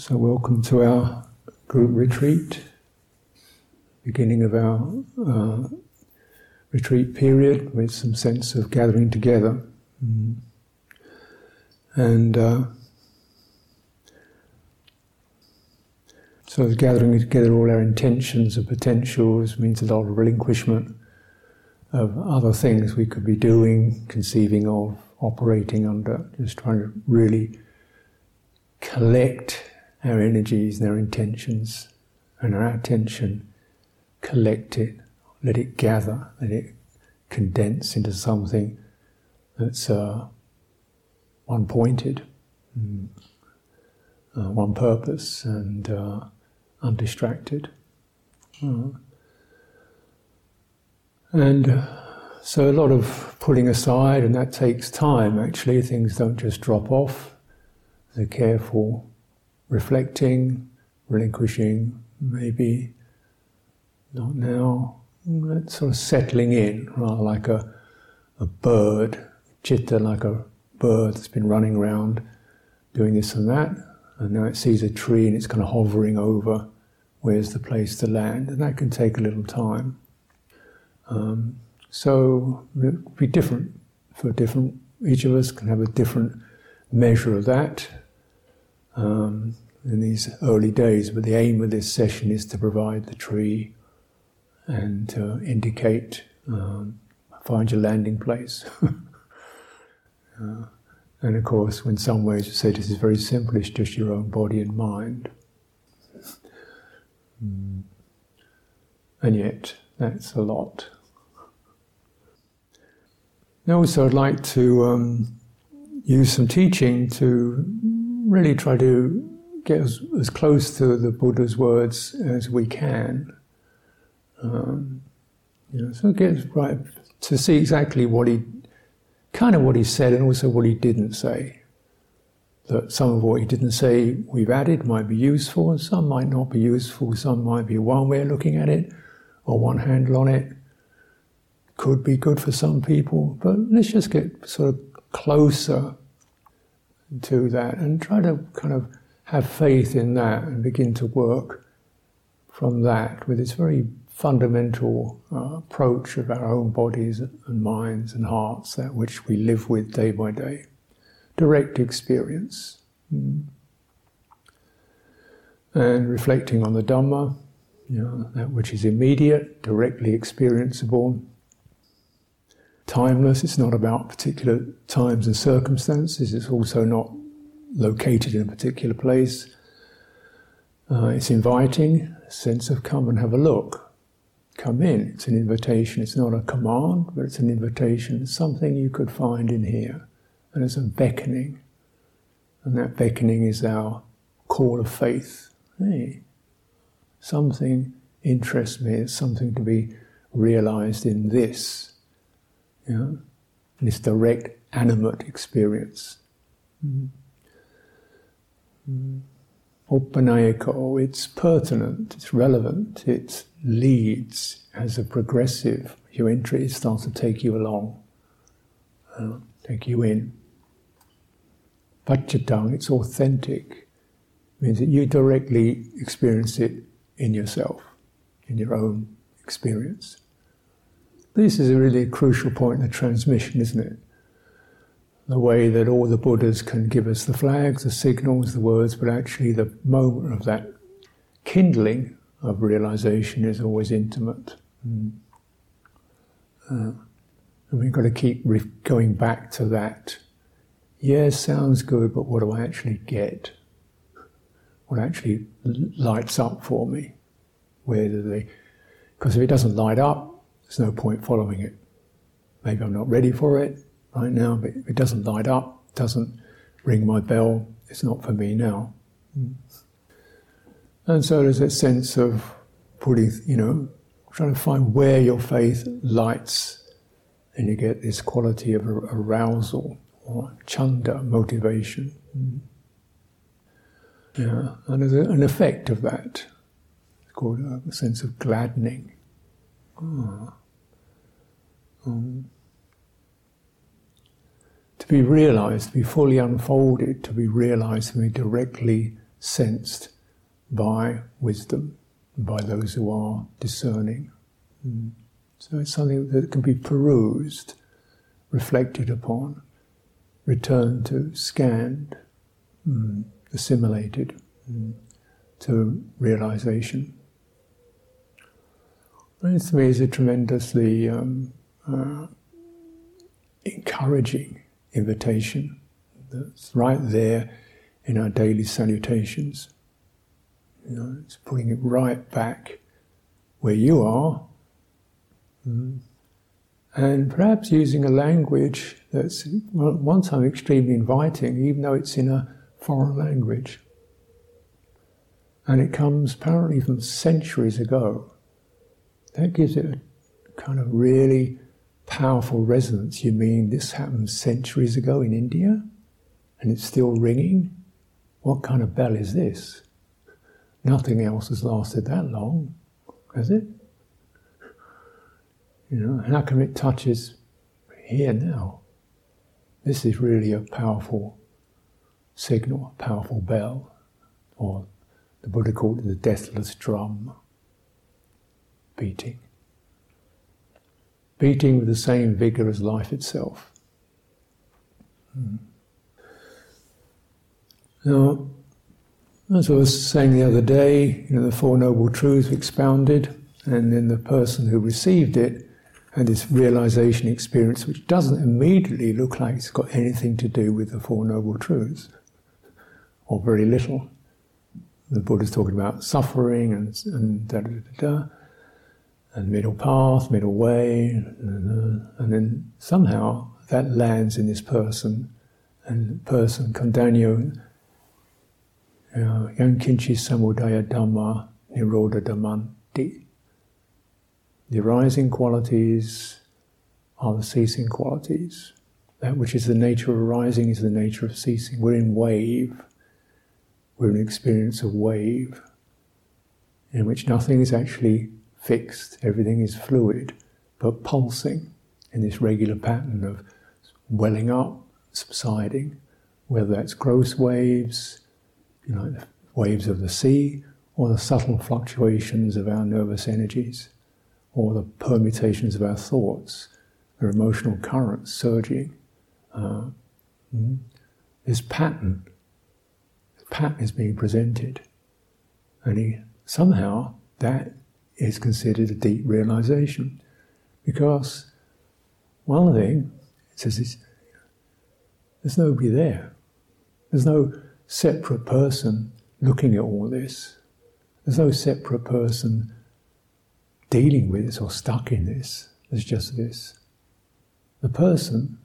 So, welcome to our group retreat, beginning of our uh, retreat period with some sense of gathering together. Mm. And uh, so, gathering together all our intentions and potentials means a lot of relinquishment of other things we could be doing, conceiving of, operating under, just trying to really collect our energies and our intentions and our attention, collect it, let it gather, let it condense into something that's uh, one pointed, mm, uh, one purpose, and uh, undistracted. Uh, and uh, so a lot of pulling aside, and that takes time actually, things don't just drop off. They're careful reflecting, relinquishing, maybe not now, it's sort of settling in, rather like a, a bird, chitta like a bird that's been running around doing this and that, and now it sees a tree and it's kind of hovering over where's the place to land, and that can take a little time. Um, so it would be different for different, each of us can have a different measure of that in these early days. But the aim of this session is to provide the tree and to indicate, um, find your landing place. uh, and of course, in some ways, you say this is very simple, it's just your own body and mind. Mm. And yet, that's a lot. Now, also, I'd like to um, use some teaching to really try to get as, as close to the Buddha's words as we can. Um, you know, so get right to see exactly what he, kind of what he said, and also what he didn't say. That some of what he didn't say we've added might be useful, and some might not be useful. Some might be one way of looking at it, or one handle on it. Could be good for some people, but let's just get sort of closer to that and try to kind of have faith in that and begin to work from that with this very fundamental uh, approach of our own bodies and minds and hearts, that which we live with day by day. Direct experience. Mm. And reflecting on the Dhamma, you know, that which is immediate, directly experienceable, timeless. It's not about particular times and circumstances. It's also not located in a particular place. Uh, it's inviting, a sense of come and have a look. Come in. It's an invitation. It's not a command, but it's an invitation. It's something you could find in here. And it's a beckoning. And that beckoning is our call of faith. Hey, something interests me. It's something to be realized in this yeah? And it's direct, animate experience. Mm. Mm. It's pertinent, it's relevant, it leads as a progressive. Your entry it starts to take you along, uh, take you in. Pachatang, it's authentic, means that you directly experience it in yourself, in your own experience. This is a really crucial point in the transmission, isn't it? The way that all the Buddhas can give us the flags, the signals, the words, but actually the moment of that kindling of realization is always intimate. Mm. Uh, and we've got to keep re- going back to that. Yes, yeah, sounds good, but what do I actually get? What actually lights up for me? Where do they? Because if it doesn't light up, there's no point following it. Maybe I'm not ready for it right now, but it doesn't light up, doesn't ring my bell, it's not for me now. Mm. And so there's a sense of putting, you know, trying to find where your faith lights, and you get this quality of arousal or chanda, motivation. Mm. Yeah, and there's an effect of that. It's called a sense of gladdening. Oh. Um, be realized, to be fully unfolded, to be realized, to be directly sensed by wisdom, by those who are discerning. Mm. So it's something that can be perused, reflected upon, returned to, scanned, mm, assimilated mm, to realization. And to me is a tremendously um, uh, encouraging invitation that's right there in our daily salutations. You know, it's putting it right back where you are, mm. and perhaps using a language that's well, time extremely inviting, even though it's in a foreign language. And it comes apparently from centuries ago. That gives it a kind of really powerful resonance. You mean this happened centuries ago in India and it's still ringing? What kind of bell is this? Nothing else has lasted that long, has it? You know, how come it touches here now? This is really a powerful signal, a powerful bell, or the Buddha called it the deathless drum beating. Beating with the same vigor as life itself. Hmm. Now, as I was saying the other day, you know, the Four Noble Truths expounded, and then the person who received it had this realization experience which doesn't immediately look like it's got anything to do with the Four Noble Truths, or very little. The Buddha's talking about suffering and, and da da da da, and middle path, middle way, and then somehow that lands in this person, and person, Kondanyo, uh, Yang Kinchi Samudaya Dhamma Nirodha Dhammanti. The arising qualities are the ceasing qualities. That which is the nature of arising is the nature of ceasing. We're in wave. We're in experience of wave, in which nothing is actually fixed, everything is fluid, but pulsing in this regular pattern of welling up, subsiding, whether that's gross waves, you know, the waves of the sea, or the subtle fluctuations of our nervous energies, or the permutations of our thoughts, or emotional currents surging. Uh, mm-hmm. this pattern, the pattern is being presented, and he, somehow that is considered a deep realization, because one thing it says there's nobody there. There's no separate person looking at all this. There's no separate person dealing with this or stuck in this. There's just this. The person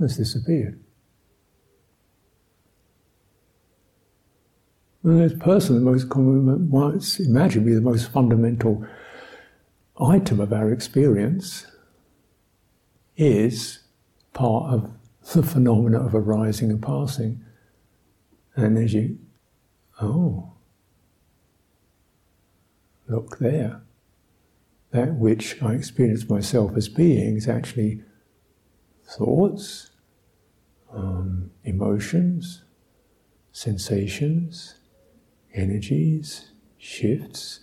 has disappeared. And this person, the most common, might imagine be the most fundamental item of our experience, is part of the phenomena of arising and passing. And as you, oh, look there. That which I experience myself as being is actually thoughts, um, emotions, sensations, energies, shifts,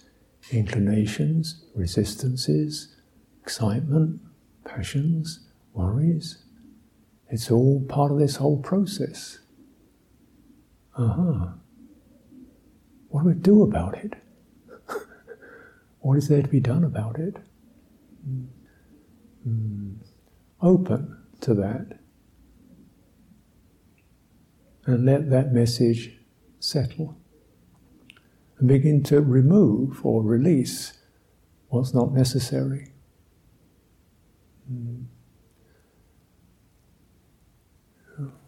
inclinations, resistances, excitement, passions, worries. It's all part of this whole process. Uh huh. What do we do about it? what is there to be done about it? Mm. Open to that. And let that message settle. And begin to remove or release what's not necessary. Mm.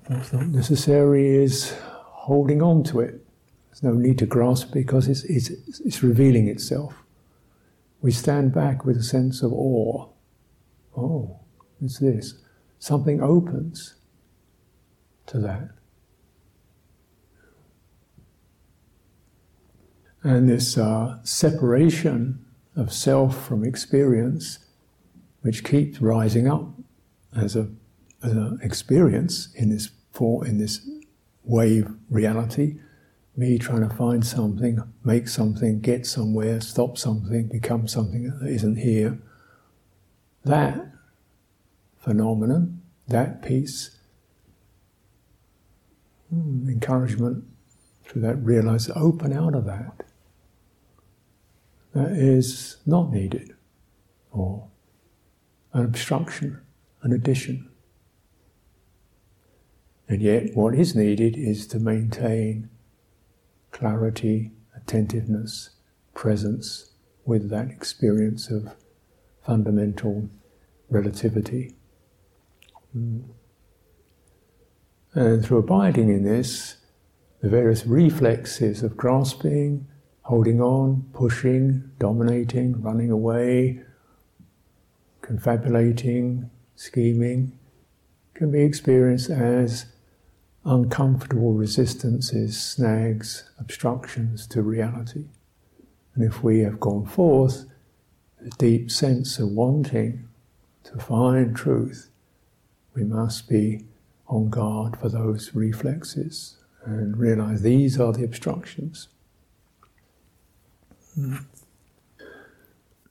What's not necessary is holding on to it. There's no need to grasp because it's, it's, it's revealing itself. We stand back with a sense of awe. Oh, it's this. Something opens to that. And this uh, separation of self from experience, which keeps rising up as a as an experience in this for in this wave reality me trying to find something, make something, get somewhere, stop something, become something that isn't here. That phenomenon, that piece, hmm, encouragement through that realize, open out of that. That is not needed, or an obstruction, an addition. And yet, what is needed is to maintain clarity, attentiveness, presence with that experience of fundamental relativity. Mm. And through abiding in this, the various reflexes of grasping, holding on, pushing, dominating, running away, confabulating, scheming, can be experienced as uncomfortable resistances, snags, obstructions to reality. And if we have gone forth, a deep sense of wanting to find truth, we must be on guard for those reflexes and realize these are the obstructions.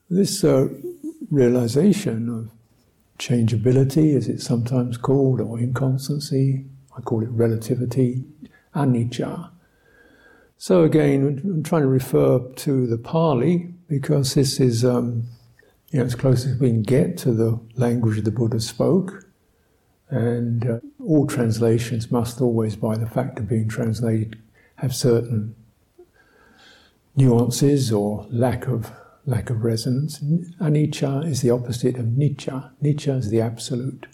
This uh, realization of changeability, as it's sometimes called, or inconstancy, I call it relativity, anicca. So again, I'm trying to refer to the Pali because this is um, you know, as close as we can get to the language the Buddha spoke. And uh, all translations must always, by the fact of being translated, have certain nuances or lack of lack of resonance. Anicca is the opposite of nicca. Nicca is the absolute.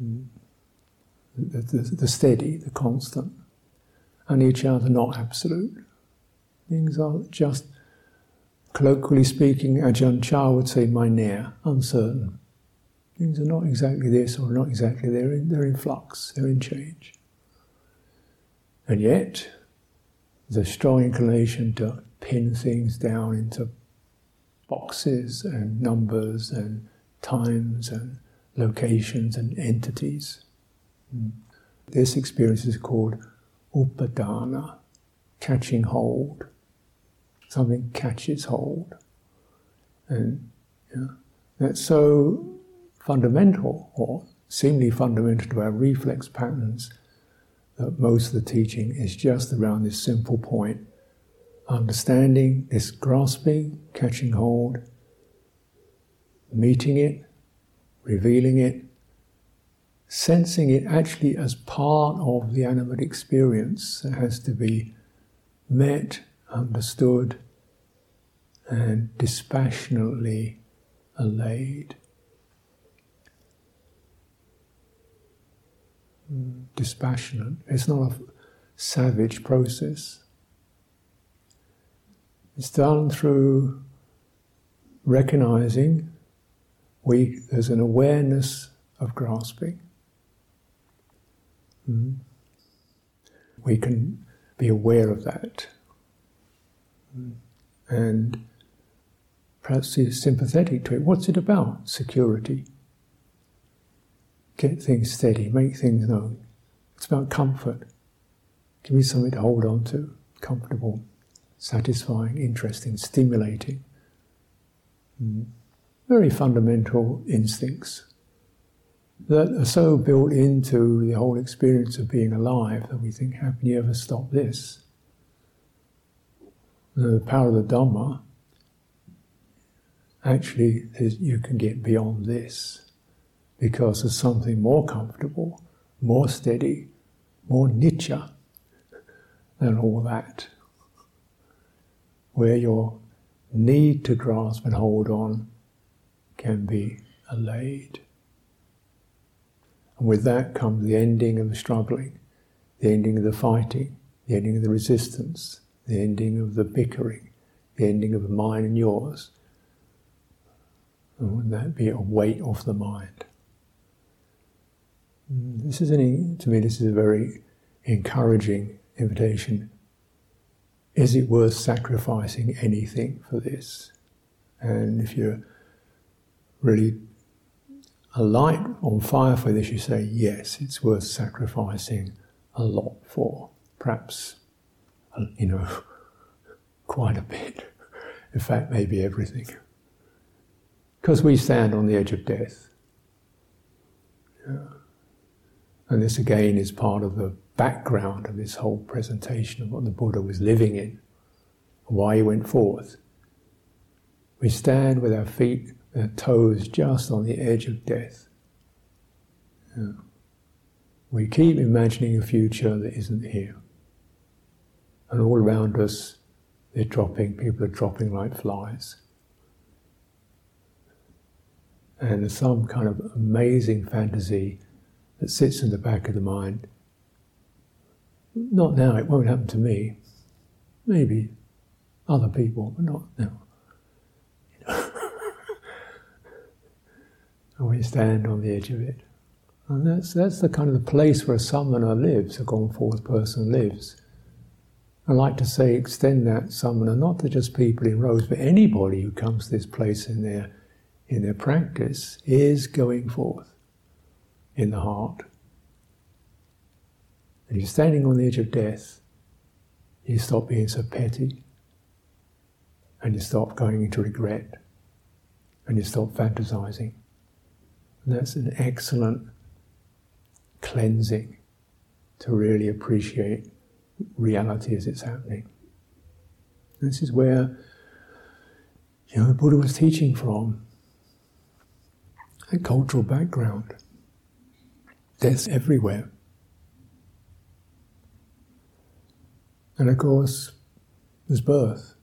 The, the, the steady, the constant. Each other not absolute. Things are just, colloquially speaking, Ajahn Chah would say, mai nae, uncertain. Things are not exactly this or not exactly there, they're in flux, they're in change. And yet, there's a strong inclination to pin things down into boxes and numbers and times and locations and entities. This experience is called upadana, catching hold. Something catches hold. And you that's so fundamental, or seemingly fundamental to our reflex patterns, that most of the teaching is just around this simple point understanding, this grasping, catching hold, meeting it, revealing it, sensing it actually as part of the animate experience that has to be met, understood, and dispassionately allayed. Dispassionate. It's not a savage process. It's done through recognizing we, there's an awareness of grasping. Mm. We can be aware of that. Mm. And perhaps be sympathetic to it. What's it about? Security. Get things steady, make things known. It's about comfort. Give me something to hold on to. Comfortable, satisfying, interesting, stimulating. Mm. Very fundamental instincts that are so built into the whole experience of being alive that we think, how can you ever stop this? The power of the Dhamma actually is you can get beyond this because there's something more comfortable, more steady, more nicca than all that. Where your need to grasp and hold on can be allayed. And with that comes the ending of the struggling, the ending of the fighting, the ending of the resistance, the ending of the bickering, the ending of mine and yours. And would that be a weight off the mind? This is any, to me, this is a very encouraging invitation. Is it worth sacrificing anything for this? And if you're really a light on fire for this, you say, yes, it's worth sacrificing a lot for. Perhaps you know, quite a bit. In fact, maybe everything. Because we stand on the edge of death. Yeah. And this again is part of the background of this whole presentation of what the Buddha was living in, why he went forth. We stand with our feet, our toes just on the edge of death. Yeah. We keep imagining a future that isn't here. And all around us, they're dropping, people are dropping like flies. And there's some kind of amazing fantasy that sits in the back of the mind. Not now, it won't happen to me. Maybe other people, but not now. and we stand on the edge of it. And that's, that's the kind of the place where a samana lives, a gone forth person lives. I like to say, extend that samana not to just people in rows, but anybody who comes to this place in their, in their practice is going forth in the heart. And you're standing on the edge of death, you stop being so petty, and you stop going into regret, and you stop fantasizing. And that's an excellent cleansing to really appreciate reality as it's happening. This is where you know, the Buddha was teaching from a cultural background. Death everywhere. And of course, there's birth.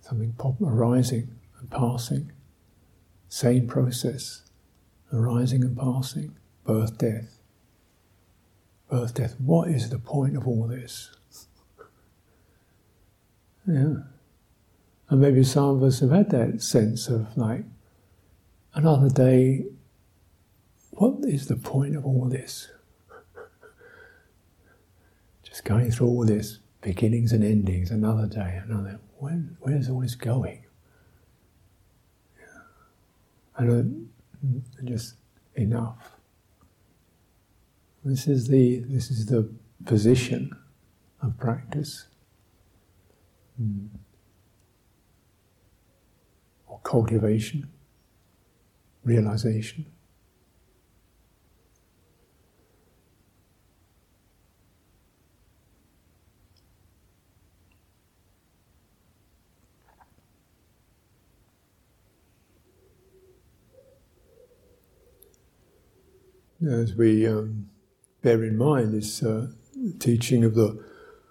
Something pop arising and passing. Same process. Arising and passing. Birth, death birth, death. What is the point of all this? yeah. And maybe some of us have had that sense of like, another day, what is the point of all this? Just going through all this, beginnings and endings, another day, another. When, where's all this going? Yeah. And uh, just enough. This is the this is the position of practice. Mm. Or cultivation, realization. As we um, bear in mind this uh, teaching of the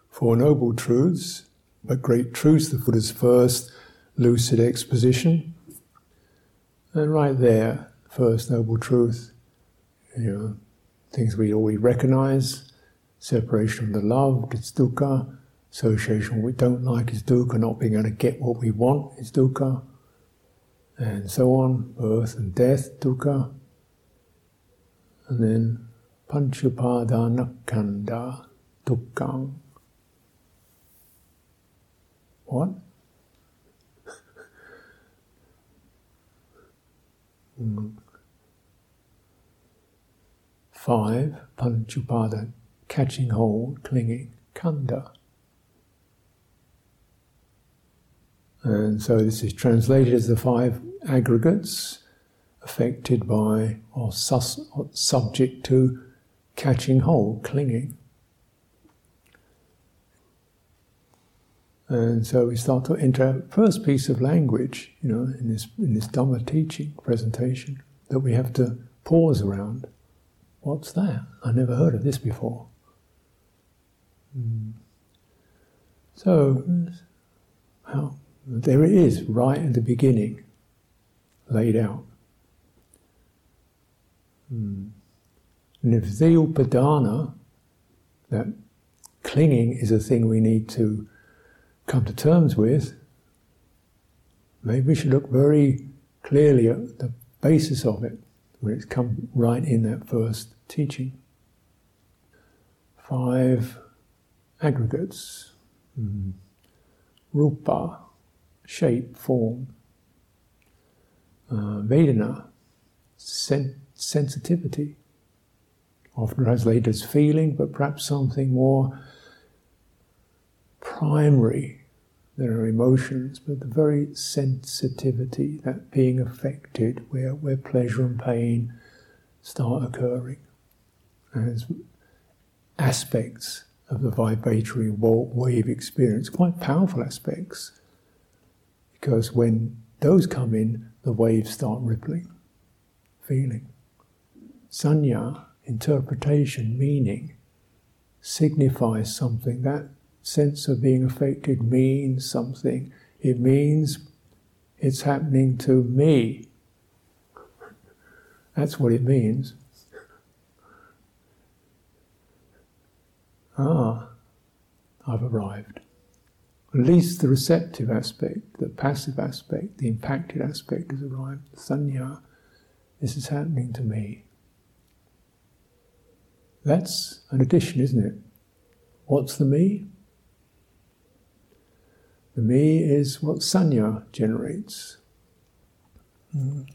Four Noble Truths, but great truths, the Buddha's first lucid exposition. And right there, first noble truth, you know, things we already recognize, separation from the loved, it's dukkha, association we don't like is dukkha, not being able to get what we want is dukkha, and so on, birth and death, dukkha, and then Panchupadanakkhandha Dukkham. What? Five, Panchupada, catching hold, clinging, khandha. And so this is translated as the five aggregates affected by or, sus- or subject to catching hold, clinging. And so we start to enter first piece of language, you know, in this in this Dhamma teaching presentation that we have to pause around. What's that? I never heard of this before. Mm. So, well, there it is, right at the beginning, laid out. Mm. And if the upadana, that clinging is a thing we need to come to terms with, maybe we should look very clearly at the basis of it, where it's come right in that first teaching. Five aggregates. Mm. Rupa, shape, form. Uh, Vedana, sen- sensitivity often translated as feeling, but perhaps something more primary than our emotions, but the very sensitivity, that being affected, where, where pleasure and pain start occurring as aspects of the vibratory wave experience, quite powerful aspects. Because when those come in, the waves start rippling, feeling. Sanya, interpretation, meaning, signifies something. That sense of being affected means something. It means it's happening to me. That's what it means. Ah, I've arrived. At least the receptive aspect, the passive aspect, the impacted aspect has arrived. Sanya, this is happening to me. That's an addition, isn't it? What's the me? The me is what sanya generates. Mm.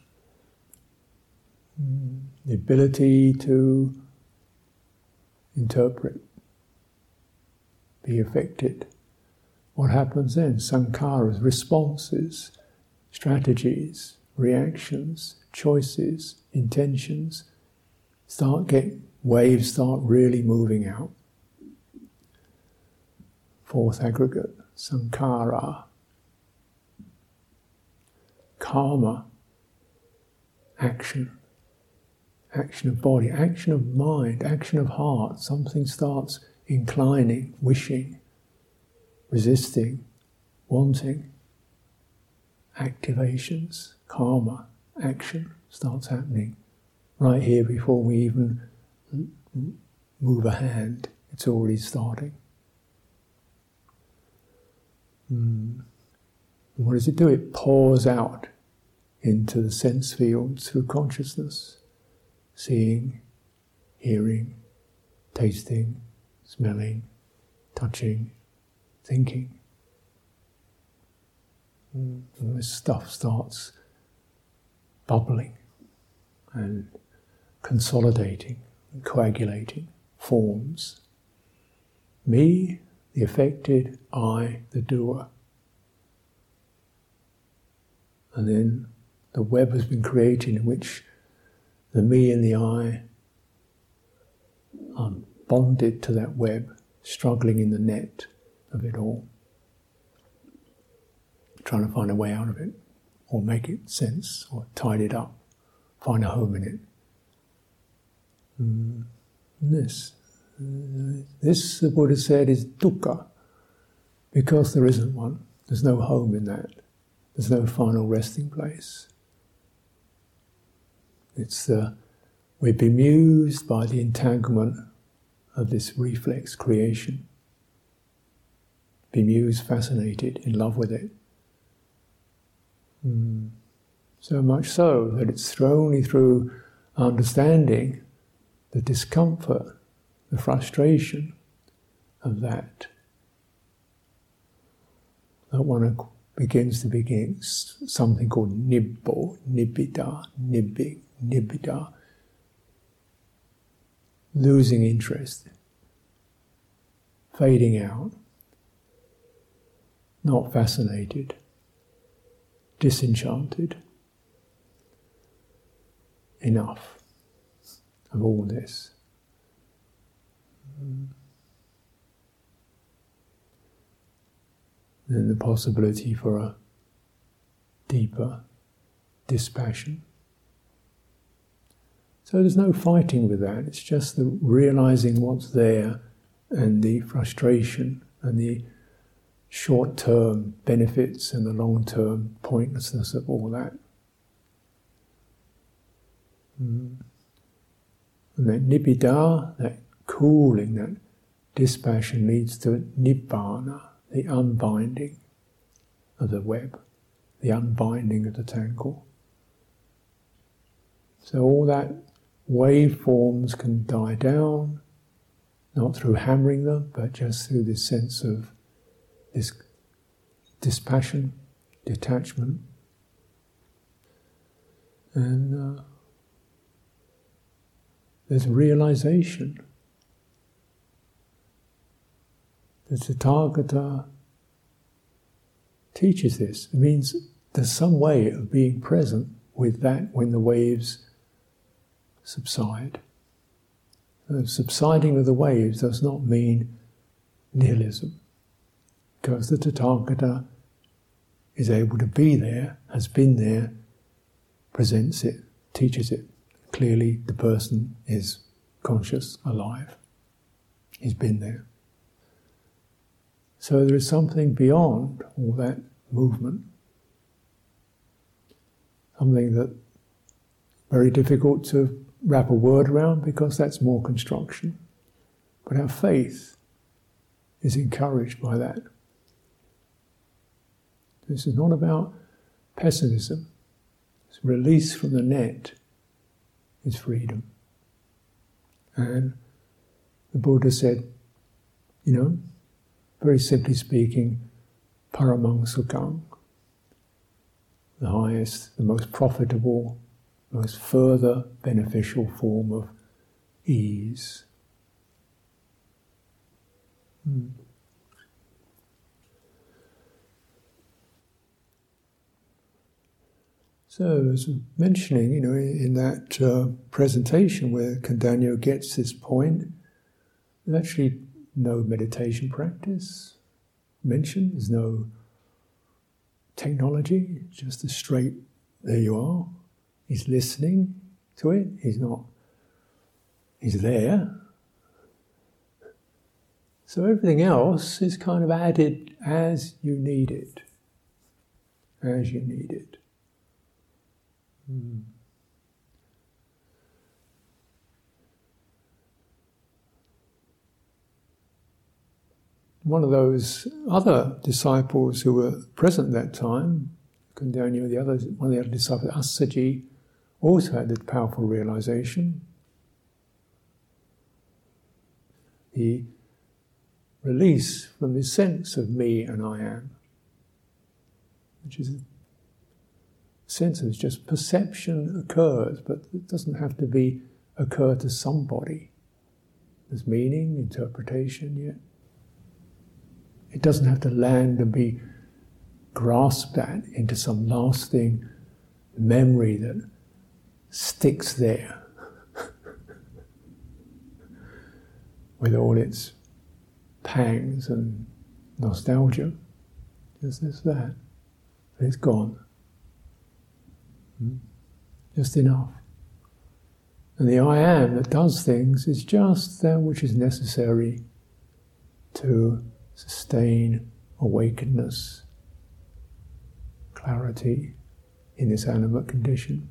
The ability to interpret be affected. What happens then? Sankharas, responses, strategies, reactions, choices, intentions start get waves start really moving out. Fourth aggregate, sankhara. Karma, action. Action of body, action of mind, action of heart. Something starts inclining, wishing, resisting, wanting, activations, karma, action starts happening right here before we even move a hand. It's already starting. Mm. What does it do? It pours out into the sense fields through consciousness, seeing, hearing, tasting, smelling, touching, thinking. And this stuff starts bubbling and consolidating and coagulating, forms. Me, the affected, I, the doer. And then the web has been created in which the me and the I are bonded to that web, struggling in the net of it all, trying to find a way out of it, or make it sense, or tidy it up, find a home in it. Mm. This, uh, this the Buddha said is dukkha, because there isn't one. There's no home in that. There's no final resting place. It's uh, we're bemused by the entanglement of this reflex creation. Bemused, fascinated, in love with it. Mm. So much so that it's only through understanding the discomfort, the frustration of that. That one begins to begin something called nibbo, nibbida, nibbing, nibbida, losing interest, fading out, not fascinated, disenchanted. Enough of all this. Then the possibility for a deeper dispassion. So there's no fighting with that, it's just the realizing what's there and the frustration and the short term benefits and the long term pointlessness of all that. Mm. And that nibbida, that cooling, that dispassion leads to nibbana, the unbinding of the web, the unbinding of the tangle. So all that waveforms can die down, not through hammering them, but just through this sense of this dispassion, detachment. And uh, there's a realization. The Tathagata teaches this. It means there's some way of being present with that when the waves subside. The subsiding of the waves does not mean nihilism, because the Tathagata is able to be there, has been there, presents it, teaches it. Clearly, the person is conscious, alive. He's been there. So there is something beyond all that movement, something that very difficult to wrap a word around because that's more construction. But our faith is encouraged by that. This is not about pessimism. It's release from the net is freedom. And the Buddha said, you know, very simply speaking, paramang sukhang, the highest, the most profitable, most further beneficial form of ease. Hmm. So, as mentioning, you know, in, that uh, presentation where Kondanyo gets this point, there's actually no meditation practice mentioned. There's no technology. Just a straight. There you are. He's listening to it. He's not. He's there. So everything else is kind of added as you need it. As you need it. Hmm. One of those other disciples who were present that time, Kondanyo, the other one of the other disciples, Assaji, also had this powerful realization. The release from the sense of me and I am, which is sense of just perception occurs, but it doesn't have to be occur to somebody. There's meaning, interpretation yet. It doesn't have to land and be grasped at into some lasting memory that sticks there with all its pangs and nostalgia. Just this, that. It's gone. Just enough. And the I am that does things is just that which is necessary to sustain awakenedness, clarity in this animate condition.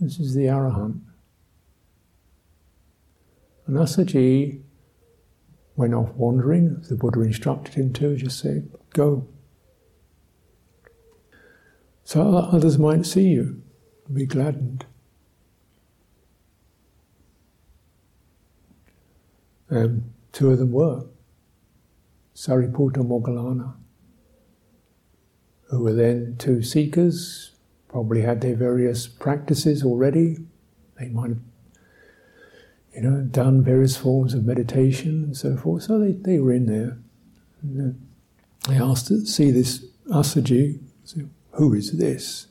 This is the Arahant. And Assaji went off wandering, the Buddha instructed him to, just say, go, so others might see you and be gladdened. And two of them were Sariputta Moggallana, who were then two seekers, probably had their various practices already. They might have, you know, done various forms of meditation and so forth. So they, they were in there. And uh, they asked to see this Assaji. Who is this?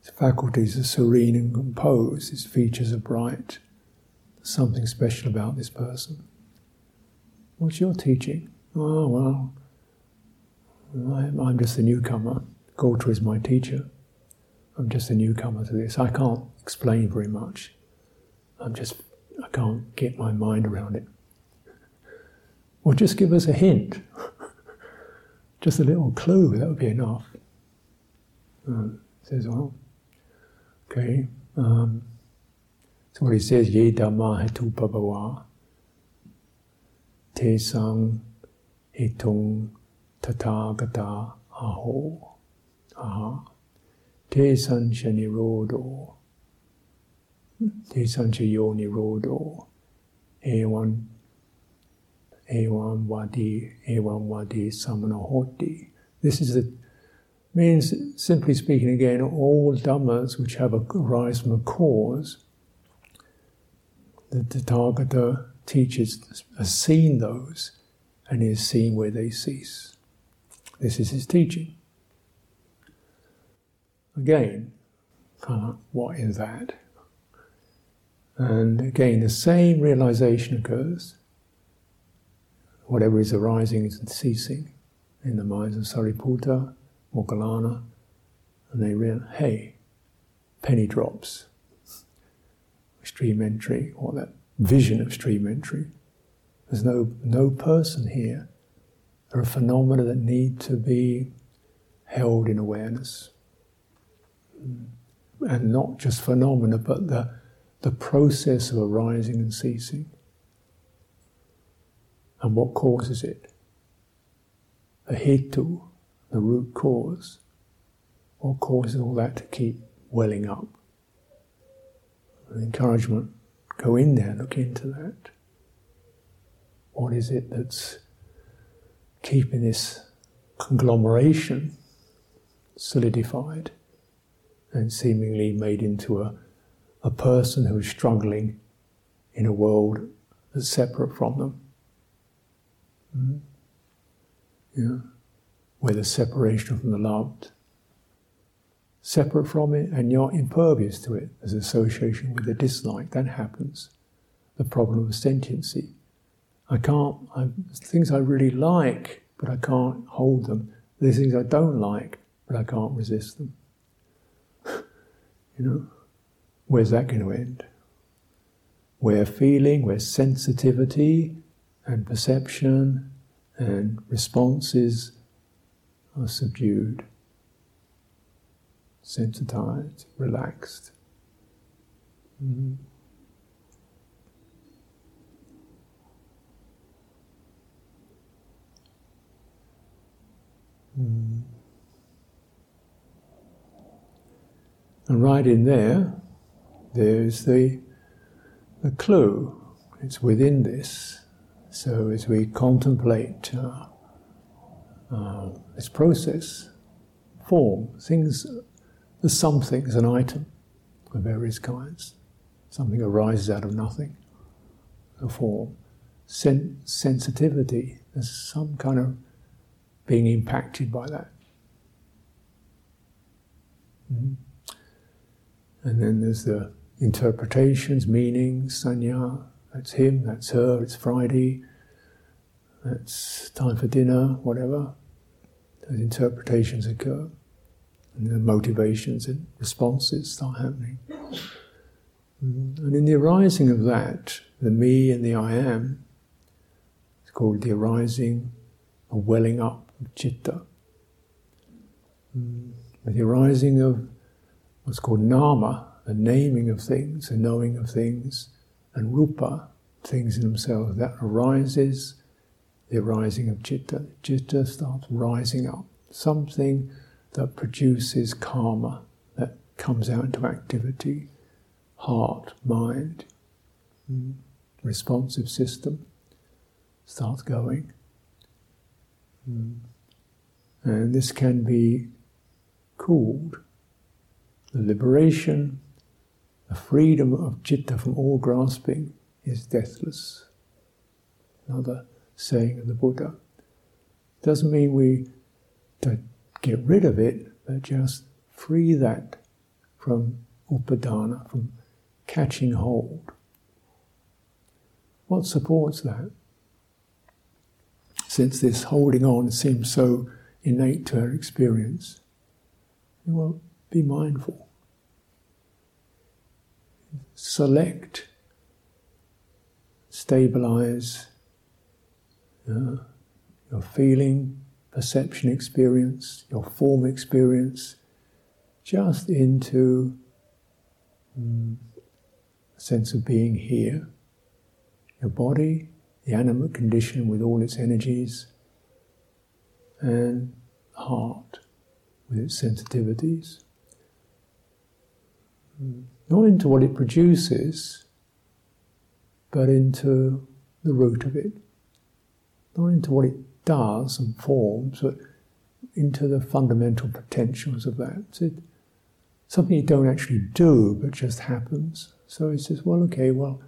His faculties are serene and composed, his features are bright. There's something special about this person. What's your teaching? Oh, well, I'm just a newcomer. Gautara is my teacher. I'm just a newcomer to this. I can't explain very much. I'm just, I can't get my mind around it. Well, just give us a hint. just a little clue, that would be enough. Uh, says, well, okay. Um, so what he says, ye dhamma hetu pabhava, te sang hitung tathagata aho, aha, te san shanirodo, te san chayo nirodo, evan, evan vadi, evan vadi samana hoti. This is the means, simply speaking, again, all dhammas which have a rise from a cause, the Tathagata teaches has seen those and is seen where they cease. This is his teaching. Again, of, what is that? And again, the same realization occurs. Whatever is arising is ceasing in the minds of Sariputta, Moggallana, and they realize, hey, penny drops, stream entry, or that vision of stream entry. There's no, no person here. There are phenomena that need to be held in awareness. And not just phenomena, but the, the process of arising and ceasing. And what causes it? A hetu, the root cause. What causes all that to keep welling up? encouragement go in there, look into that. What is it that's keeping this conglomeration solidified and seemingly made into a, a person who's struggling in a world that's separate from them? Mm-hmm. Yeah. Where the separation from the loved separate from it and you're impervious to it. There's association with the dislike. That happens. The problem of sentiency. I can't, I, things I really like, but I can't hold them. There's things I don't like, but I can't resist them. you know? Where's that going to end? Where feeling, where sensitivity and perception and responses are subdued sensitized, relaxed. Mm-hmm. Mm. And right in there, there's the, the clue. It's within this. So as we contemplate uh, uh, this process, form, things there's something, there's an item of various kinds. Something arises out of nothing, a form. Sen- sensitivity, there's some kind of being impacted by that. Mm-hmm. And then there's the interpretations, meanings, sanya, that's him, that's her, it's Friday, that's time for dinner, whatever. Those interpretations occur and the motivations and responses start happening. Mm. And in the arising of that, the me and the I am, it's called the arising a welling up of citta. Mm. The arising of what's called nama, the naming of things, the knowing of things, and rupa, things in themselves, that arises, the arising of citta. Citta starts rising up. Something that produces karma, that comes out into activity, heart, mind, mm, responsive system starts going. Mm. And this can be called the liberation, the freedom of citta from all grasping is deathless. Another saying of the Buddha. Doesn't mean we don't get rid of it, but just free that from upadana, from catching hold. What supports that? Since this holding on seems so innate to our experience, well, be mindful. Select, stabilize uh, your feeling, perception experience, your form experience, just into um, a sense of being here. Your body, the animate condition with all its energies, and heart with its sensitivities. Mm. Not into what it produces, but into the root of it. Not into what it does and forms, but into the fundamental potentials of that. Something you don't actually do, but just happens. So he says, well, okay, well,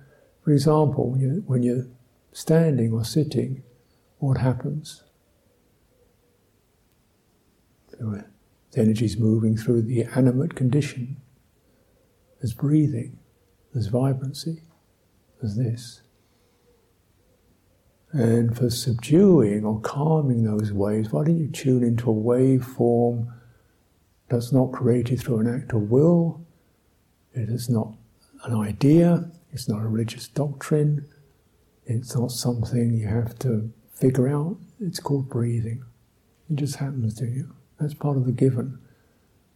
for example, when you're, when you're standing or sitting, what happens? Uh, the energy's moving through the animate condition. There's breathing, there's vibrancy, there's this. And for subduing or calming those waves, why don't you tune into a wave form that's not created through an act of will? It is not an idea, it's not a religious doctrine, it's not something you have to figure out. It's called breathing. It just happens to you. That's part of the given.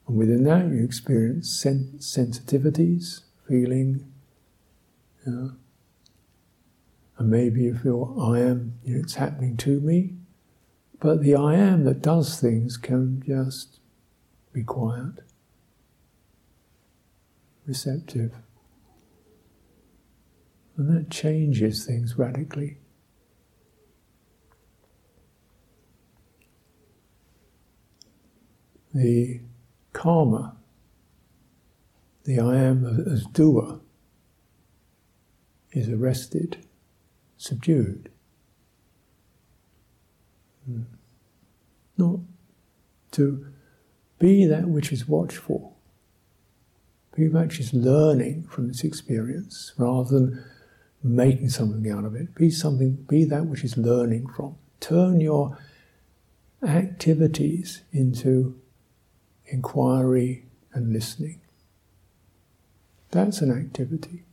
And within that, you experience sen- sensitivities, feeling, you know, and maybe you feel, I am, it's happening to me. But the I am that does things can just be quiet, receptive. And that changes things radically. The karma, the I am as doer, is arrested subdued. Hmm. Not to be that which is watchful, be that which is learning from this experience rather than making something out of it. Be something, be that which is learning from. Turn your activities into inquiry and listening. That's an activity.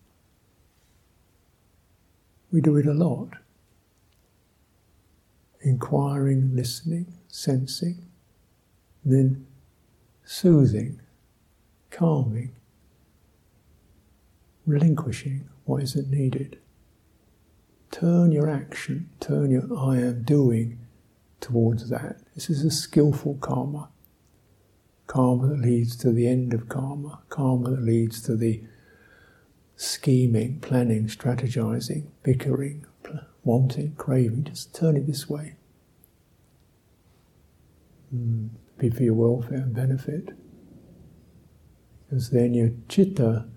We do it a lot. Inquiring, listening, sensing, then soothing, calming, relinquishing what isn't needed. Turn your action, turn your I am doing towards that. This is a skillful karma. Karma that leads to the end of karma, karma that leads to the scheming, planning, strategizing, bickering, wanting, craving. Just turn it this way. Mm, be for your welfare and benefit. Because then your chitta,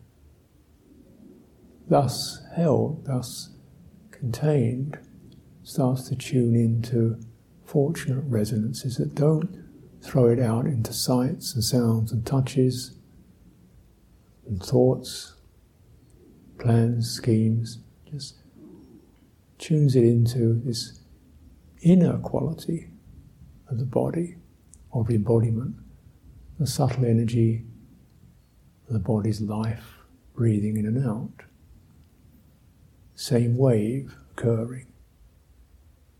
thus held, thus contained, starts to tune into fortunate resonances that don't throw it out into sights and sounds and touches and thoughts plans, schemes, just tunes it into this inner quality of the body, of embodiment, the subtle energy of the body's life, breathing in and out. Same wave occurring,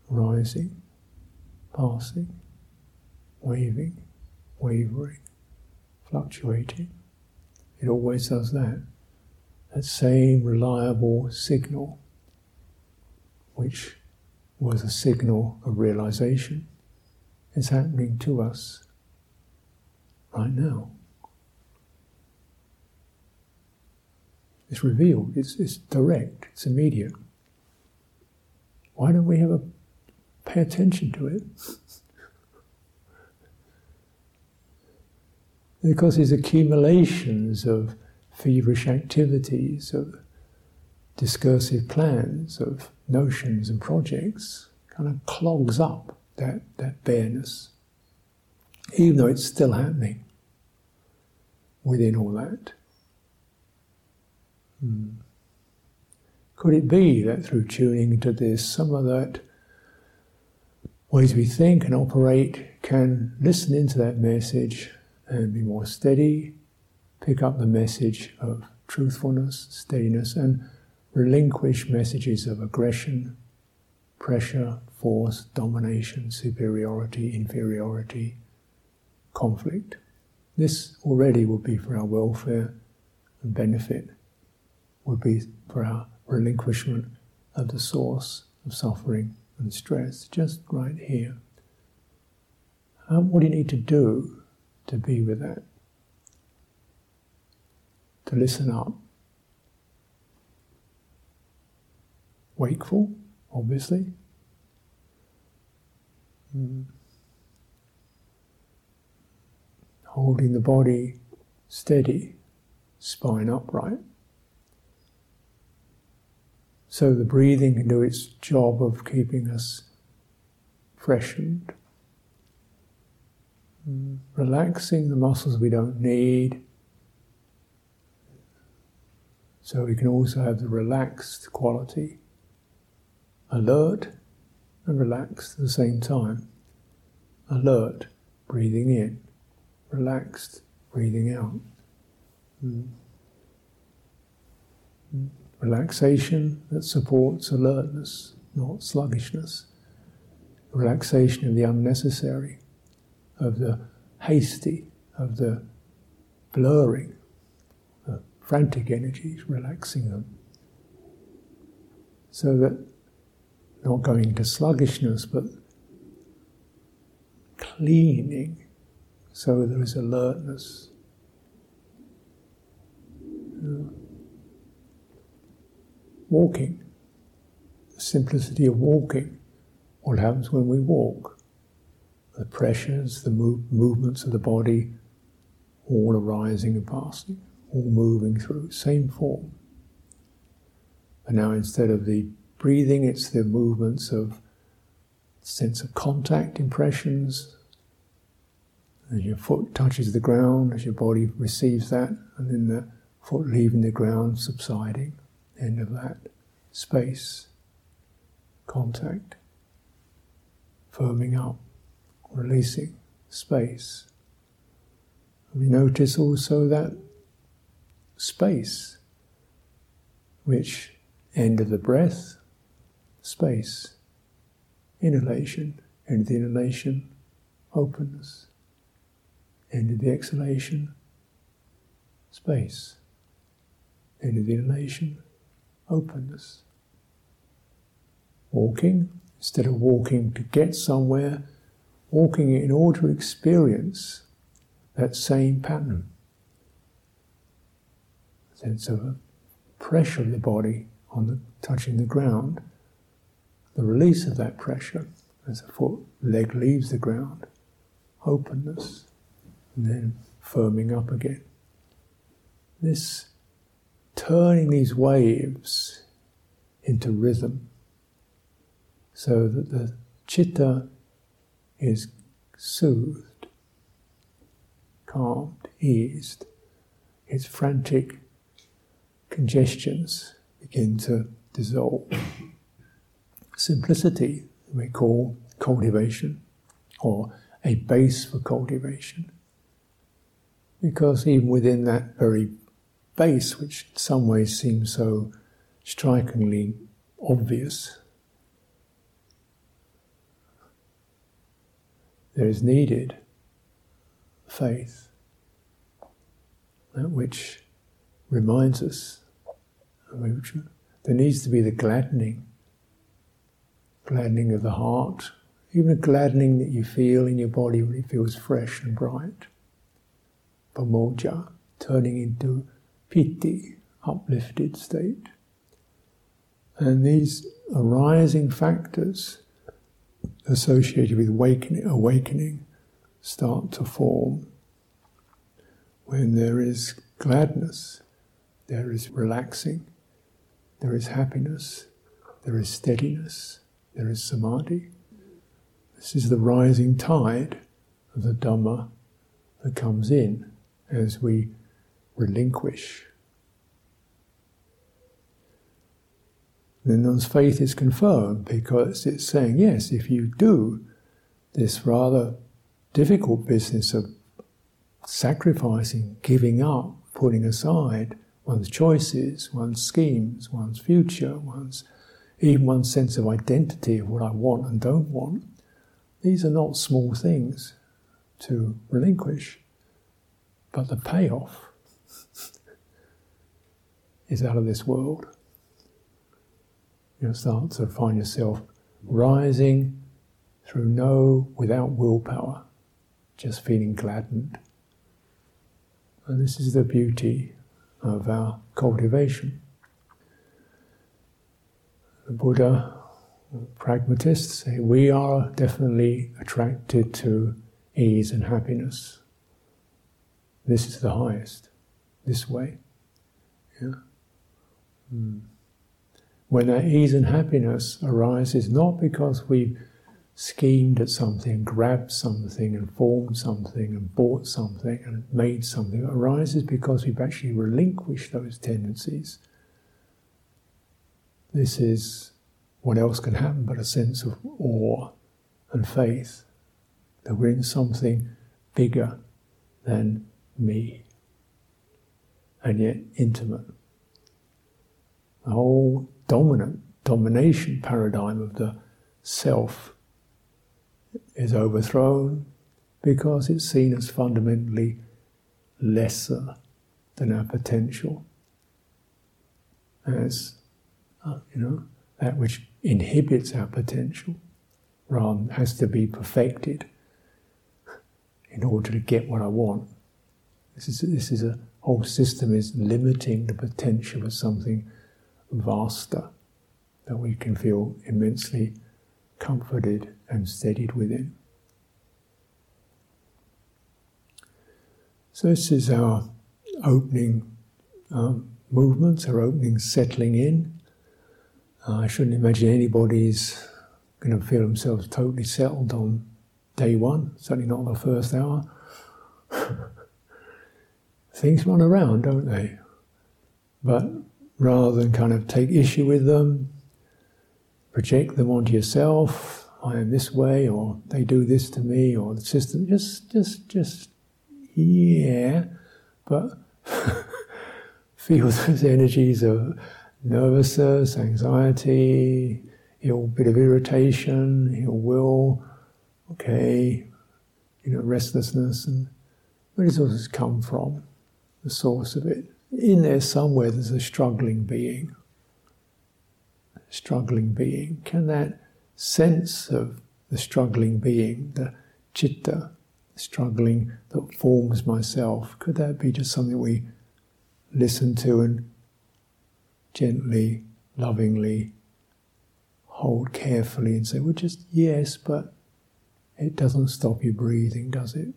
rising, passing, waving, wavering, fluctuating. It always does that that same reliable signal, which was a signal of realization, is happening to us right now. It's revealed, it's, it's direct, it's immediate. Why don't we have a pay attention to it? because these accumulations of feverish activities, of discursive plans, of notions and projects, kind of clogs up that, that bareness, even though it's still happening within all that. Hmm. Could it be that through tuning into this, some of that ways we think and operate can listen into that message and be more steady, pick up the message of truthfulness, steadiness, and relinquish messages of aggression, pressure, force, domination, superiority, inferiority, conflict. This already would be for our welfare and benefit, would be for our relinquishment of the source of suffering and stress, just right here. Um, what do you need to do to be with that? To listen up. Wakeful, obviously. Mm. holding the body steady, spine upright. So the breathing can do its job of keeping us freshened, relaxing the muscles we don't need. So we can also have the relaxed quality, alert and relaxed at the same time. Alert, breathing in, relaxed, breathing out. Mm. Relaxation that supports alertness, not sluggishness. Relaxation of the unnecessary, of the hasty, of the blurring, frantic energies, relaxing them. So that not going to sluggishness, but cleaning so there is alertness. Walking, the simplicity of walking, what happens when we walk? The pressures, the move, movements of the body, all arising and passing, all moving through, same form. And now instead of the breathing, it's the movements of sense of contact impressions. As your foot touches the ground, as your body receives that, and then the foot leaving the ground, subsiding, end of that space, contact, firming up, releasing, space. We notice also that space, which end of the breath, space, inhalation, end of the inhalation, openness, end of the exhalation, space, end of the inhalation, openness. Walking, instead of walking to get somewhere, walking in order to experience that same pattern. Sense of pressure of the body on the touching the ground the release of that pressure as the foot leg leaves the ground, openness, and then firming up again. This turning these waves into rhythm so that the chitta is soothed, calmed, eased. Its frantic congestions begin to dissolve simplicity we call cultivation or a base for cultivation. Because even within that very base, which in some ways seems so strikingly obvious, there is needed faith, that which reminds us, there needs to be the gladdening gladdening of the heart, even a gladdening that you feel in your body when it feels fresh and bright. Pamojja, turning into piti, uplifted state. And these arising factors associated with awakening, awakening start to form. When there is gladness, there is relaxing, there is happiness, there is steadiness, there is samadhi. This is the rising tide of the Dhamma that comes in as we relinquish. Then one's faith is confirmed because it's saying, yes, if you do this rather difficult business of sacrificing, giving up, putting aside one's choices, one's schemes, one's future, one's even one sense of identity of what I want and don't want, these are not small things to relinquish. But the payoff is out of this world. You'll start to find yourself rising through no, without willpower, just feeling gladdened. And this is the beauty of our cultivation the Buddha, pragmatists say we are definitely attracted to ease and happiness. This is the highest. This way. Yeah. Mm. When that ease and happiness arises, not because we've schemed at something, grabbed something, and formed something, and bought something, and made something, arises because we've actually relinquished those tendencies. This is what else can happen but a sense of awe and faith that we're in something bigger than me and yet intimate. The whole dominant domination paradigm of the self is overthrown because it's seen as fundamentally lesser than our potential, as uh, you know that which inhibits our potential, rather has to be perfected in order to get what I want. This is this is a whole system is limiting the potential of something vaster that we can feel immensely comforted and steadied within. So, this is our opening um, movements, our opening settling in. Uh, I shouldn't imagine anybody's going to feel themselves totally settled on day one, certainly not on the first hour. Things run around, don't they? But rather than kind of take issue with them, project them onto yourself, I am this way, or they do this to me, or the system, just, just, just, yeah, but feel those energies of nervousness, anxiety, ill bit of irritation, ill will, okay, you know, restlessness, and where does all this come from? The source of it in there somewhere there's a struggling being. Struggling being. Can that sense of the struggling being, the chitta, struggling that forms myself, could that be just something we listen to and gently, lovingly hold carefully and say, well, just yes, but it doesn't stop you breathing, does it?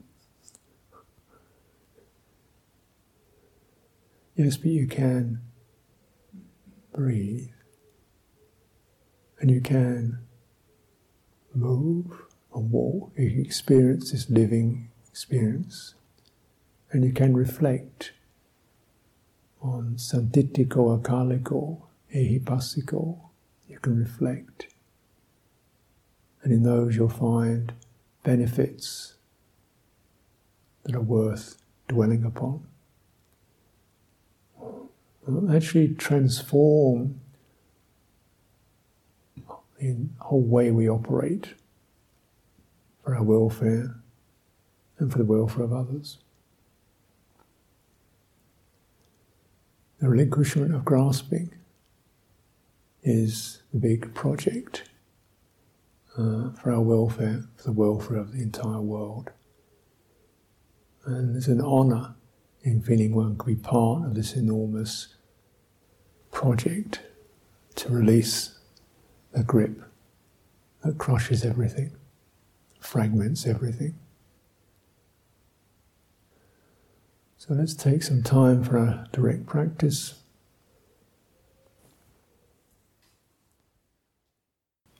Yes, but you can breathe and you can move and walk. You can experience this living experience and you can reflect on sanditthiko akaliko, ehipassiko. You can reflect. And in those you'll find benefits that are worth dwelling upon actually transform the whole way we operate for our welfare and for the welfare of others. The relinquishment of grasping is the big project uh, for our welfare, for the welfare of the entire world. And it's an honour in feeling one can be part of this enormous project to release the grip that crushes everything, fragments everything. So let's take some time for our direct practice.